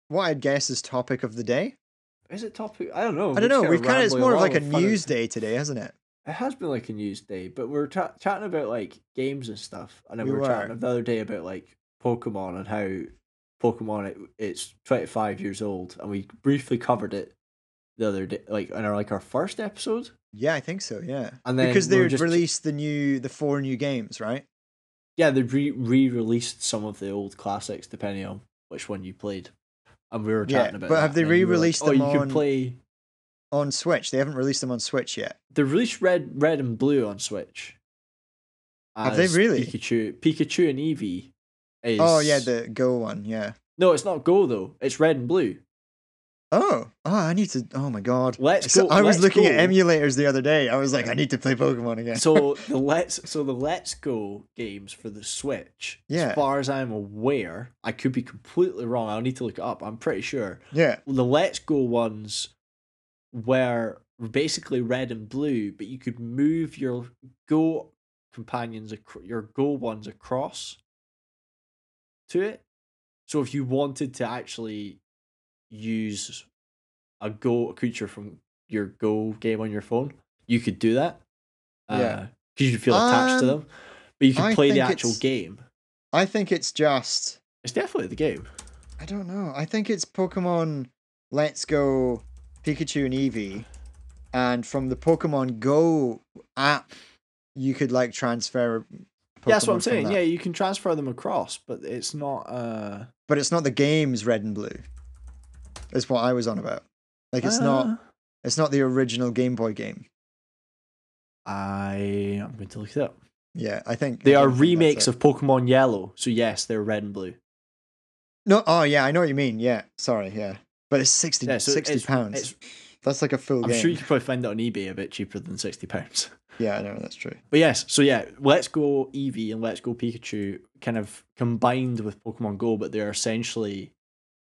what I'd guess is topic of the day? Is it topic? I don't know. I don't know. We've kind of it's more of like a news day today, hasn't it? It has been like a news day, but we're ta- chatting about like games and stuff, and then We we were, were. chatting the other day about like Pokemon and how Pokemon it, it's twenty five years old, and we briefly covered it the other day, like in our like our first episode. Yeah, I think so. Yeah, And then because we they just- released the new the four new games, right? Yeah, they re re released some of the old classics depending on which one you played, and we were Yeah, chatting about. but have they you were like, re-released oh, you on- could play. On Switch, they haven't released them on Switch yet. They released red, red and blue on Switch. Have they really? Pikachu, Pikachu and Eevee. Is... Oh yeah, the Go one. Yeah. no, it's not Go though. It's red and blue. Oh, oh, I need to. Oh my god. Let's So go. I was looking go. at emulators the other day. I was like, I need to play Pokemon again. So the let's so the Let's Go games for the Switch. Yeah. As far as I'm aware, I could be completely wrong. I'll need to look it up. I'm pretty sure yeah. the Let's Go ones were basically red and blue, but you could move your Go companions, ac- your Go ones across to it. So if you wanted to actually use a Go a creature from your Go game on your phone, you could do that. Yeah. Because you feel attached to Um, them. But you could I play the actual game. I think it's just. It's definitely the game. I don't know. I think it's Pokemon Let's Go Pikachu and Eevee. And from the Pokemon Go app, you could like transfer. Pokemon Yeah, that's what I'm saying. that. Yeah, you can transfer them across, but it's not. uh But it's not the games Red and Blue. Is what I was on about. Like it's uh, not. It's not the original Game Boy game. I I'm going to look it up. Yeah, I think They I are think remakes of Pokemon Yellow, so yes, they're red and blue. No, oh yeah, I know what you mean. Yeah, sorry, yeah, but it's 60, Yeah, so 60 it's- pounds. it's- That's like a full I'm game. sure you could probably find it on eBay a bit cheaper than sixty pounds. Yeah, I know that's true. But yes, so yeah, Let's Go Eevee and Let's Go Pikachu kind of combined with Pokemon Go, but they're essentially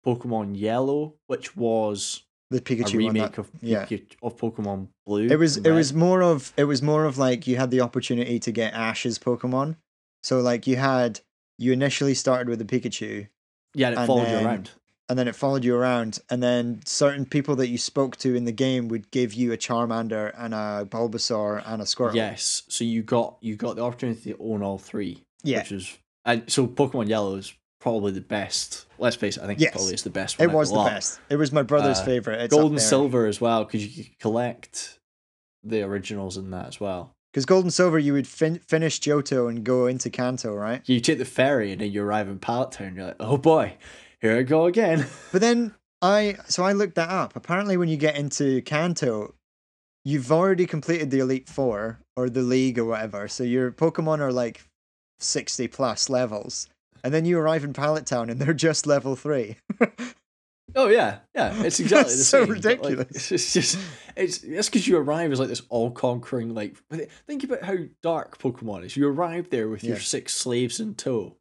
Pokemon Yellow, which was The Pikachu one. remake That, of yeah. Of Pokemon Blue. it was it was more of it was more of like you had the opportunity to get Ash's Pokemon. So like you had you initially started with the Pikachu, yeah, and it and followed then- you around. and then it followed you around, and then certain people that you spoke to in the game would give you a Charmander and a Bulbasaur and a Squirtle. Yes, so you got you got the opportunity to own all three. yeah, which was and so Pokemon Yellow is probably the best. Let's face it, I think Yes. it probably is the best. one it was the lot. best. It was my brother's Uh, favorite. It's Gold and silver as well because you could collect the originals in that as well. Because gold and silver, you would fin- finish Johto and go into Kanto, right? You take the ferry and then you arrive in Pallet Town. You're like, oh boy, here I go again. But then I so I looked that up. Apparently, when you get into Kanto, you've already completed the Elite Four or the League or whatever. So your Pokemon are like sixty plus levels, and then you arrive in Pallet Town and they're just level three. Oh yeah, yeah, it's exactly the so same. like, ridiculous. it's just it's that's because you arrive as like this all conquering like. Think about how dark Pokemon is. You arrive there with your six slaves in tow,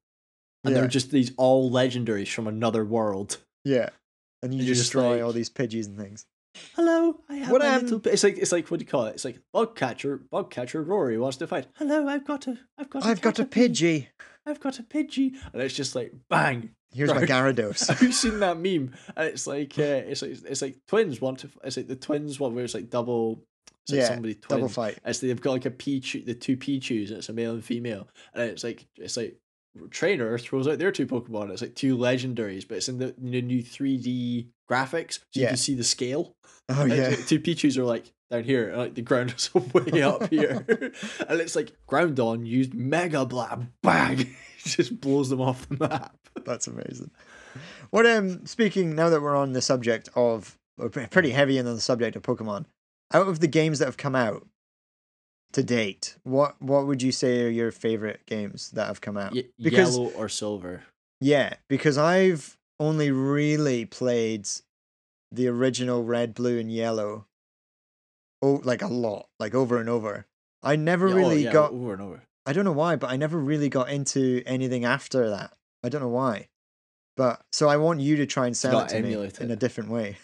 and Yeah. they're just these all legendaries from another world. yeah, and you And destroy like- all these Pidgeys and things. Hello, I have What, my um, little. It's like it's like what do you call it? It's like bug catcher, bug catcher. Rory wants to fight. Hello, I've got a, I've got, I've got a. Pidgey. I've got a Pidgey, and it's just like bang. Here's my. Gyarados. Have you seen that meme? And it's like uh, it's like it's like twins want to. It's like the twins one where it's like double. It's like Yeah, somebody Double fight. It's they've got like a Pichu, the two Pichus, and it's a male and female, and it's like it's like trainer throws out their two Pokemon. It's like two legendaries, but it's in the, the new three D graphics, so you can see the scale. Oh Like, yeah. two Pichus are like down here, like the ground is way up here, and it's like ground on used Mega Blab, bang, It just blows them off the map. That's amazing. What um speaking now that we're on the subject of we're pretty heavy in the subject of Pokemon, out of the games that have come out, to date, what what would you say are your favorite games that have come out? Ye- because yellow or silver. yeah, because I've only really played the original red, blue, and yellow. Oh, like a lot, like over and over. I never Yeah, oh, really yeah, got. over and over. I don't know why, but I never really got into anything after that. I don't know why. But so I want you to try and sell it gotta me emulate in a different way.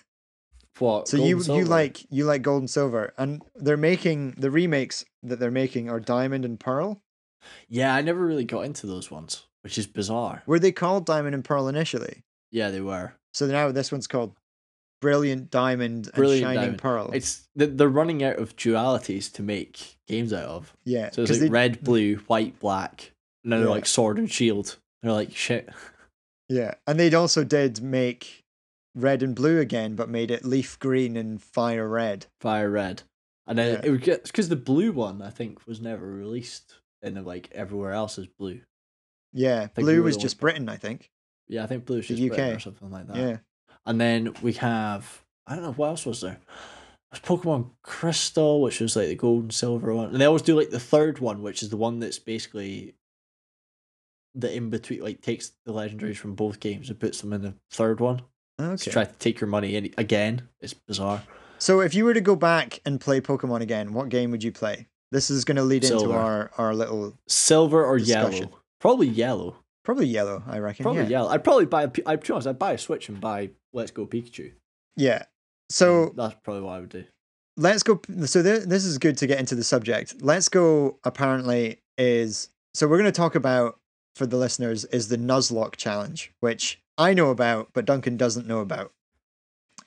What? So you you like you like gold and silver, and they're making the remakes that they're making are diamond and pearl. Yeah, I never really got into those ones, which is bizarre. Were they called diamond and pearl initially? Yeah, they were. So now this one's called brilliant diamond Brilliant and shining Diamond. pearl. It's they- they're running out of dualities to make games out of. yeah, So it's like they- red, blue, white, black. And then they're Yeah. like sword and shield. They're like shit. Yeah, and they also did make red and blue again, but made it leaf green and fire red. Fire red. And then Yeah. it would get because the blue one I think was never released in like everywhere else is blue. Yeah, blue was just Britain, I think. Yeah, I think blue is The just Britain UK. or something like that. Yeah, And then we have I don't know what else was there. There's Pokemon Crystal, which was like the gold and silver one, and they always do like the third one, which is the one that's basically the in between, like takes the legendaries from both games and puts them in the third one Okay. to try to take your money in again. It's bizarre. So if you were to go back and play Pokemon again, what game would you play? This is going to lead into our our little Silver or Discussion. yellow? Probably yellow. Probably yellow, I reckon. Probably yeah. yellow. I'd probably buy. A, I'd be honest. I'd buy a Switch and buy Let's Go Pikachu. Yeah. So that's probably what I would do. let's go. So th- this is good to get into the subject. Let's go. Apparently, is so we're going to talk about for the listeners is the Nuzlocke challenge, which I know about, but Duncan doesn't know about.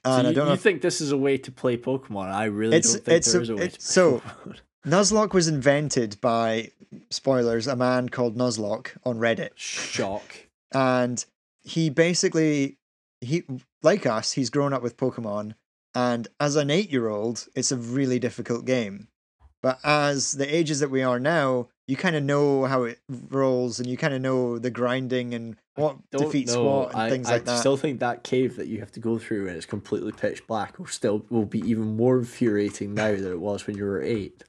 So And I don't know. you think this is a way to play Pokemon? I really don't think it's there a- is a way it's- to so- Pokemon. Nuzlocke was invented by spoilers, a man called Nuzlocke on Reddit. Shock. and he basically he like us he's grown up with pokemon and as an eight year old it's a really difficult game but as the ages that we are now you kind of know how it rolls and you kind of know the grinding and what defeats know. what and I, things I like that I still think that cave that you have to go through and it's completely pitch black will still will be even more infuriating now than it was when you were eight.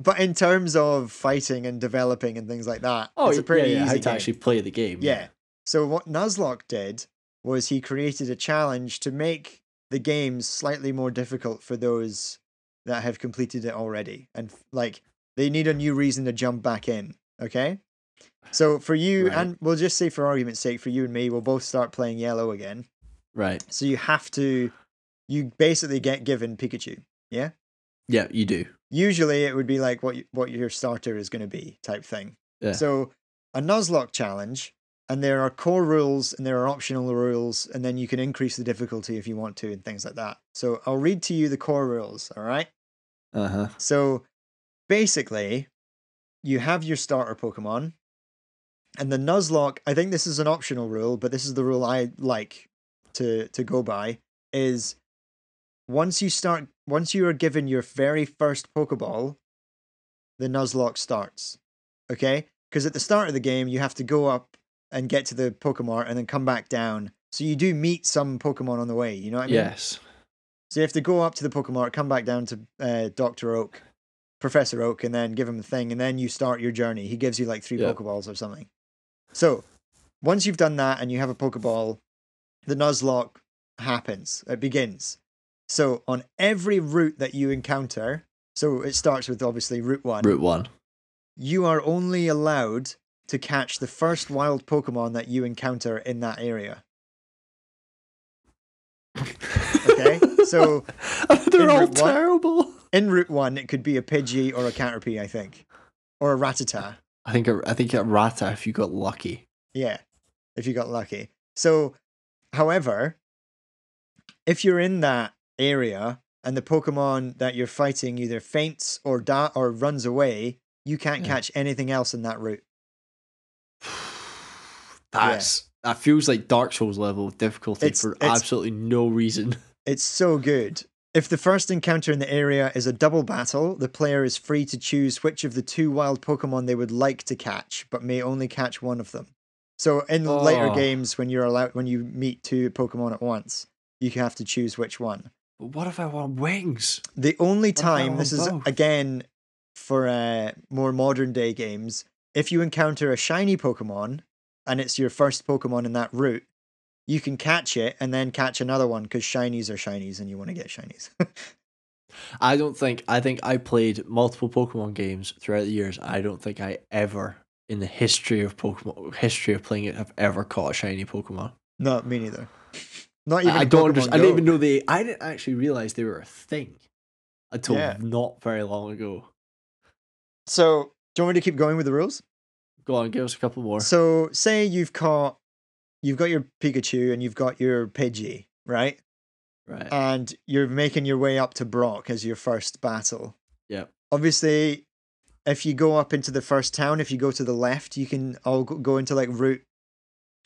but in terms of fighting and developing and things like that Oh, it's a pretty yeah, yeah, easy how to actually play the game. Yeah. So what Nuzlocke did was he created a challenge to make the games slightly more difficult for those that have completed it already, and like they need a new reason to jump back in. Okay. So for you, Right. and we'll just say for argument's sake, for you and me, we'll both start playing yellow again. Right. So you have to, you basically get given Pikachu. Yeah. Yeah, you do. Usually it would be like what you, what your starter is going to be type thing. Yeah. So a Nuzlocke challenge, and there are core rules and there are optional rules, and then you can increase the difficulty if you want to and things like that. So I'll read to you the core rules, all right? Uh huh. So basically, you have your starter Pokemon, and the Nuzlocke, I think this is an optional rule, but this is the rule I like to to go by, is once you start once you are given your very first Pokeball, the Nuzlocke starts. Okay? Because at the start of the game, you have to go up and get to the Pokemon and then come back down. So you do meet some Pokemon on the way, you know what I mean? Yes. So you have to go up to the Pokemon, come back down to uh, Doctor Oak, Professor Oak, and then give him the thing, and then you start your journey. He gives you like three Yeah. Pokeballs or something. So once you've done that and you have a Pokeball, the Nuzlocke happens. It begins. So on every route that you encounter, so it starts with obviously Route One. Route one. You are only allowed to catch the first wild Pokemon that you encounter in that area. Okay, so they're all one- terrible. in Route One, it could be a Pidgey or a Caterpie, I think, or a Rattata. I think I think a Rata if you got lucky. Yeah, if you got lucky. So, however, if you're in that area and the Pokemon that you're fighting either faints or da- or runs away, you can't Yeah. catch anything else in that route. That's that feels like Dark Souls level of difficulty It's- for it's- absolutely no reason. It's so good. If the first encounter in the area is a double battle, the player is free to choose which of the two wild Pokemon they would like to catch, but may only catch one of them. So in later Oh. games, when you're allowed, when you meet two Pokemon at once, you have to choose which one. But what if I want wings? The only time this is both? again for uh, more modern day games, if you encounter a shiny Pokemon and it's your first Pokemon in that route, you can catch it and then catch another one because shinies are shinies and you want to get shinies. I don't think I think I played multiple Pokemon games throughout the years. I don't think I ever in the history of Pokemon history of playing it have ever caught a shiny Pokemon. no, me neither. Not even. I in don't understand. I didn't even know they. I didn't actually realize they were a thing until Yeah. not very long ago. So, do you want me to keep going with the rules? Go on, give us a couple more. So, say you've caught, you've got your Pikachu and you've got your Pidgey, right? right. And you're making your way up to Brock as your first battle. Yeah. Obviously, if you go up into the first town, if you go to the left, you can all go- into like Route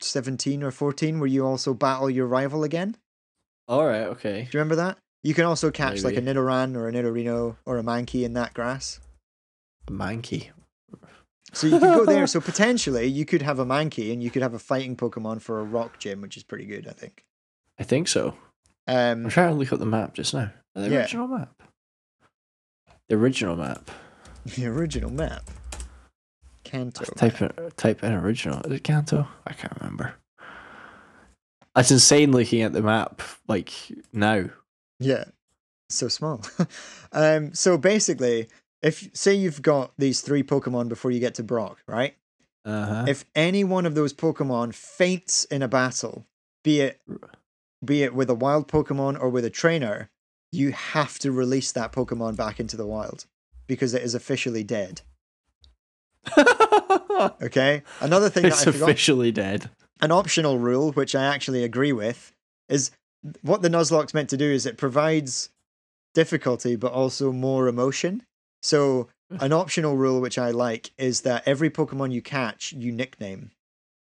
17 or 14 where you also battle your rival again. All right. Okay. Do you remember that? You can also catch like a Nidoran or a Nidorino or a Mankey in that grass. Mankey. So you could go there. So potentially you could have a Mankey and you could have a fighting Pokemon for a rock gym, which is pretty good, I think. I think so. I'm Um, trying to look up the map just now. The Yeah. original map. The original map. the original map. Kanto. Type in, type in original. Is it Kanto? I can't remember. That's insane looking at the map like now. Yeah, so small. um, so basically, if say you've got these three Pokemon before you get to Brock, right? Uh huh. If any one of those Pokemon faints in a battle, be it be it with a wild Pokemon or with a trainer, you have to release that Pokemon back into the wild because it is officially dead. Okay. Another thing it's that I forgot, officially dead. an optional rule, which I actually agree with, is what the Nuzlocke's meant to do is it provides difficulty but also more emotion. So mm. an optional rule which I like is that every Pokemon you catch, you nickname,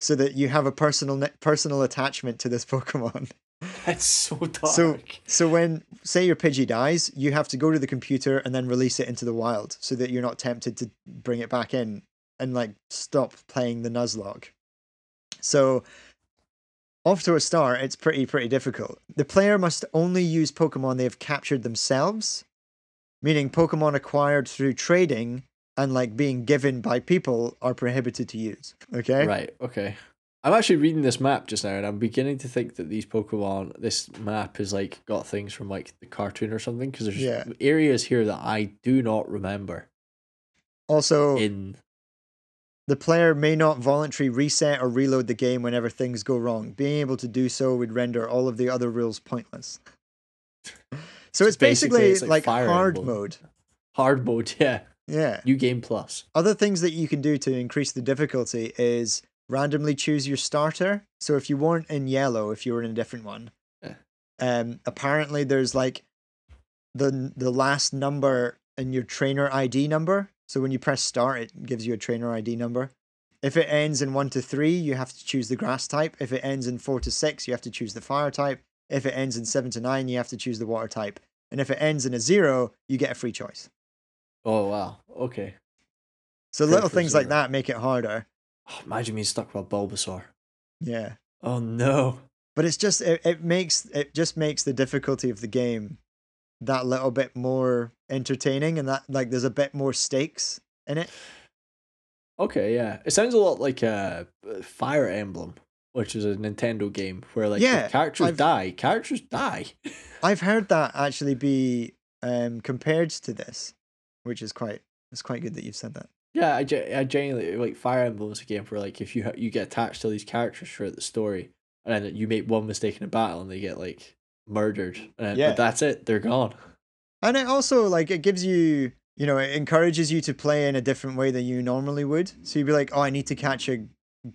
so that you have a personal ni- personal attachment to this Pokemon. That's so dark. So, so when say your Pidgey dies, you have to go to the computer and then release it into the wild, so that you're not tempted to bring it back in and like stop playing the Nuzlocke. So, off to a start, it's pretty pretty difficult. The player must only use Pokemon they have captured themselves, meaning Pokemon acquired through trading and like being given by people are prohibited to use. Okay. Right, okay. I'm actually reading this map just now and I'm beginning to think that these Pokemon, this map is like got things from like the cartoon or something because there's Yeah. areas here that I do not remember Also, in. The player may not voluntarily reset or reload the game whenever things go wrong. Being able to do so would render all of the other rules pointless. So it's basically- basically, it's like like, hard Emblem. mode. Hard mode, yeah. Yeah. New game plus. Other things that you can do to increase the difficulty is randomly choose your starter. So if you weren't in yellow, if you were in a different one, Yeah. um, apparently there's like the the last number in your trainer ID number. So when you press start, it gives you a trainer ID number. If it ends in one to three, you have to choose the grass type. If it ends in four to six, you have to choose the fire type. If it ends in seven to nine, you have to choose the water type. And if it ends in a zero, you get a free choice. Oh, wow. Okay. So Great little things like that make it harder. Oh, imagine being stuck with a Bulbasaur. Yeah. Oh, no. but it's just it, it makes it just makes the difficulty of the game that little bit more entertaining and that like there's a bit more stakes in it Okay, yeah. It sounds a lot like a Fire Emblem, which is a Nintendo game where like Yeah, characters I've- die, characters die. i've heard that actually be um compared to this which is quite it's quite good that you've said that Yeah, I, ge- I genuinely like Fire Emblem is a game where like if you ha- you get attached to these characters throughout the story, and then you make one mistake in a battle and they get like murdered, and Yeah. but that's it, they're gone. and it also like it gives you you know it encourages you to play in a different way than you normally would so you'd be like oh i need to catch a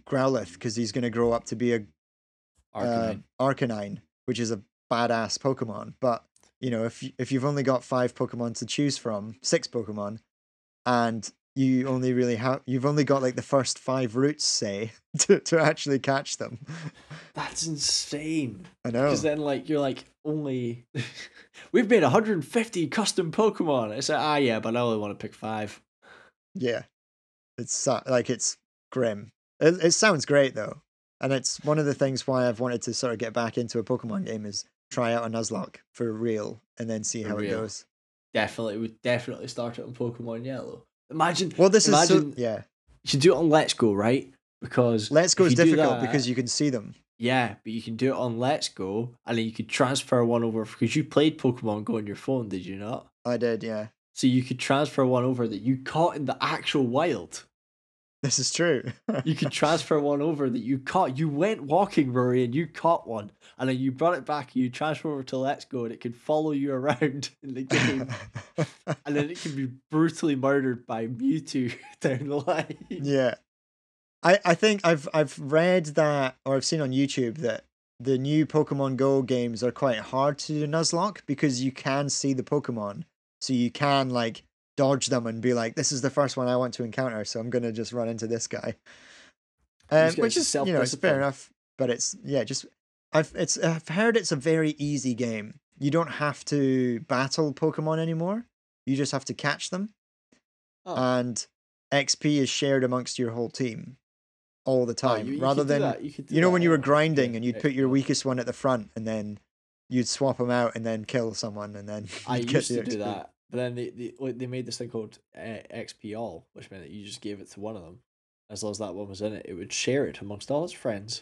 growlithe because he's going to grow up to be a uh, Arcanine. Arcanine, which is a badass Pokemon. But you know, if if you've only got five Pokemon to choose from, six Pokemon, and you only really have you've only got like the first five routes, say, to to actually catch them. That's insane. I know. Because then like you're like only we've made 150 custom Pokemon. It's like ah yeah, but I only want to pick five. Yeah, it's like it's grim. It, it sounds great though, and it's one of the things why I've wanted to sort of get back into a Pokemon game is try out a Nuzlocke for real and then see For how real. it goes. definitely would definitely start it on Pokemon Yellow. Imagine. Well, this imagine, is so, yeah. You should do it on Let's Go, right? Because Let's Go is difficult that- because you can see them. Yeah, but you can do it on Let's Go, and then you could transfer one over because you played Pokemon Go on your phone, did you not? I did, yeah. So you could transfer one over that you caught in the actual wild. This is true. You could transfer one over that you caught. You went walking, Rory, and you caught one, and then you brought it back. and You transfer over to Let's Go, and it can follow you around in the game, and then it can be brutally murdered by Mewtwo down the line. yeah. I, I think I've I've read that or I've seen on YouTube that the new Pokemon Go games are quite hard to nuzlocke because you can see the Pokemon. So you can like dodge them and be like, this is the first one I want to encounter, so I'm gonna just run into this guy. Um, which is you know it's fair enough, but it's yeah just I've it's I've heard it's a very easy game. You don't have to battle Pokemon anymore. You just have to catch them Oh. and XP is shared amongst your whole team all the Oh, time. you- you rather than you, you know that when you were grinding and you'd put your weakest one at the front and then you'd swap them out and then kill someone and then I used to do that, but then they, they like, they made this thing called uh, XP All, which meant that you just gave it to one of them. As long as that one was in it, it would share it amongst all its friends.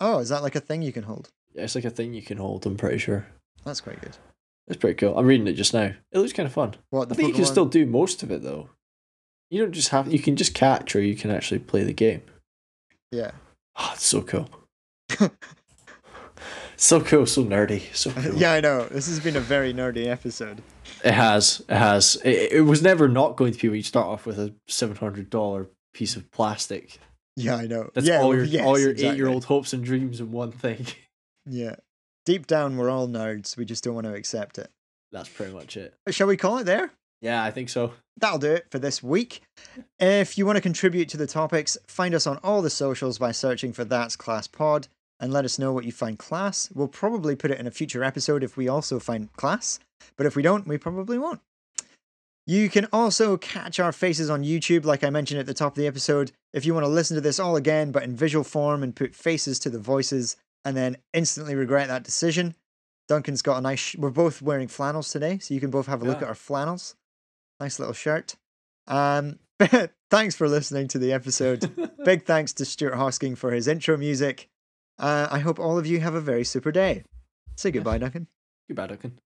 Oh, is that like a thing you can hold? Yeah, it's like a thing you can hold. I'm pretty sure That's quite good. it's pretty cool. I'm reading it just now. It looks kind of fun. What I think you can still do most of it though. You don't just have you can just catch or you can actually play the game. Yeah. Oh, it's so cool. so cool, so nerdy, so cool. yeah, I know. This has been a very nerdy episode. It has. It has. It, it was never not going to be when you start off with a seven hundred dollar piece of plastic. Yeah, I know. That's yeah, all your yes, all your exactly. eight year old hopes and dreams in one thing. Yeah. Deep down, we're all nerds. We just don't want to accept it. That's pretty much it. Shall we call it there? Yeah, I think so. That'll do it for this week. If you want to contribute to the topics, find us on all the socials by searching for That's Class Pod and let us know what you find class. We'll probably put it in a future episode if we also find class, but if we don't, we probably won't. You can also catch our faces on YouTube, like I mentioned at the top of the episode. If you want to listen to this all again, but in visual form and put faces to the voices, and then instantly regret that decision, Duncan's got a nice. Sh- we're both wearing flannels today, so you can both have a look at our flannels. Nice little shirt. Um, thanks for listening to the episode. Big thanks to Stuart Hosking for his intro music. Uh, I hope all of you have a very super day. Say goodbye, Duncan. Goodbye, Duncan.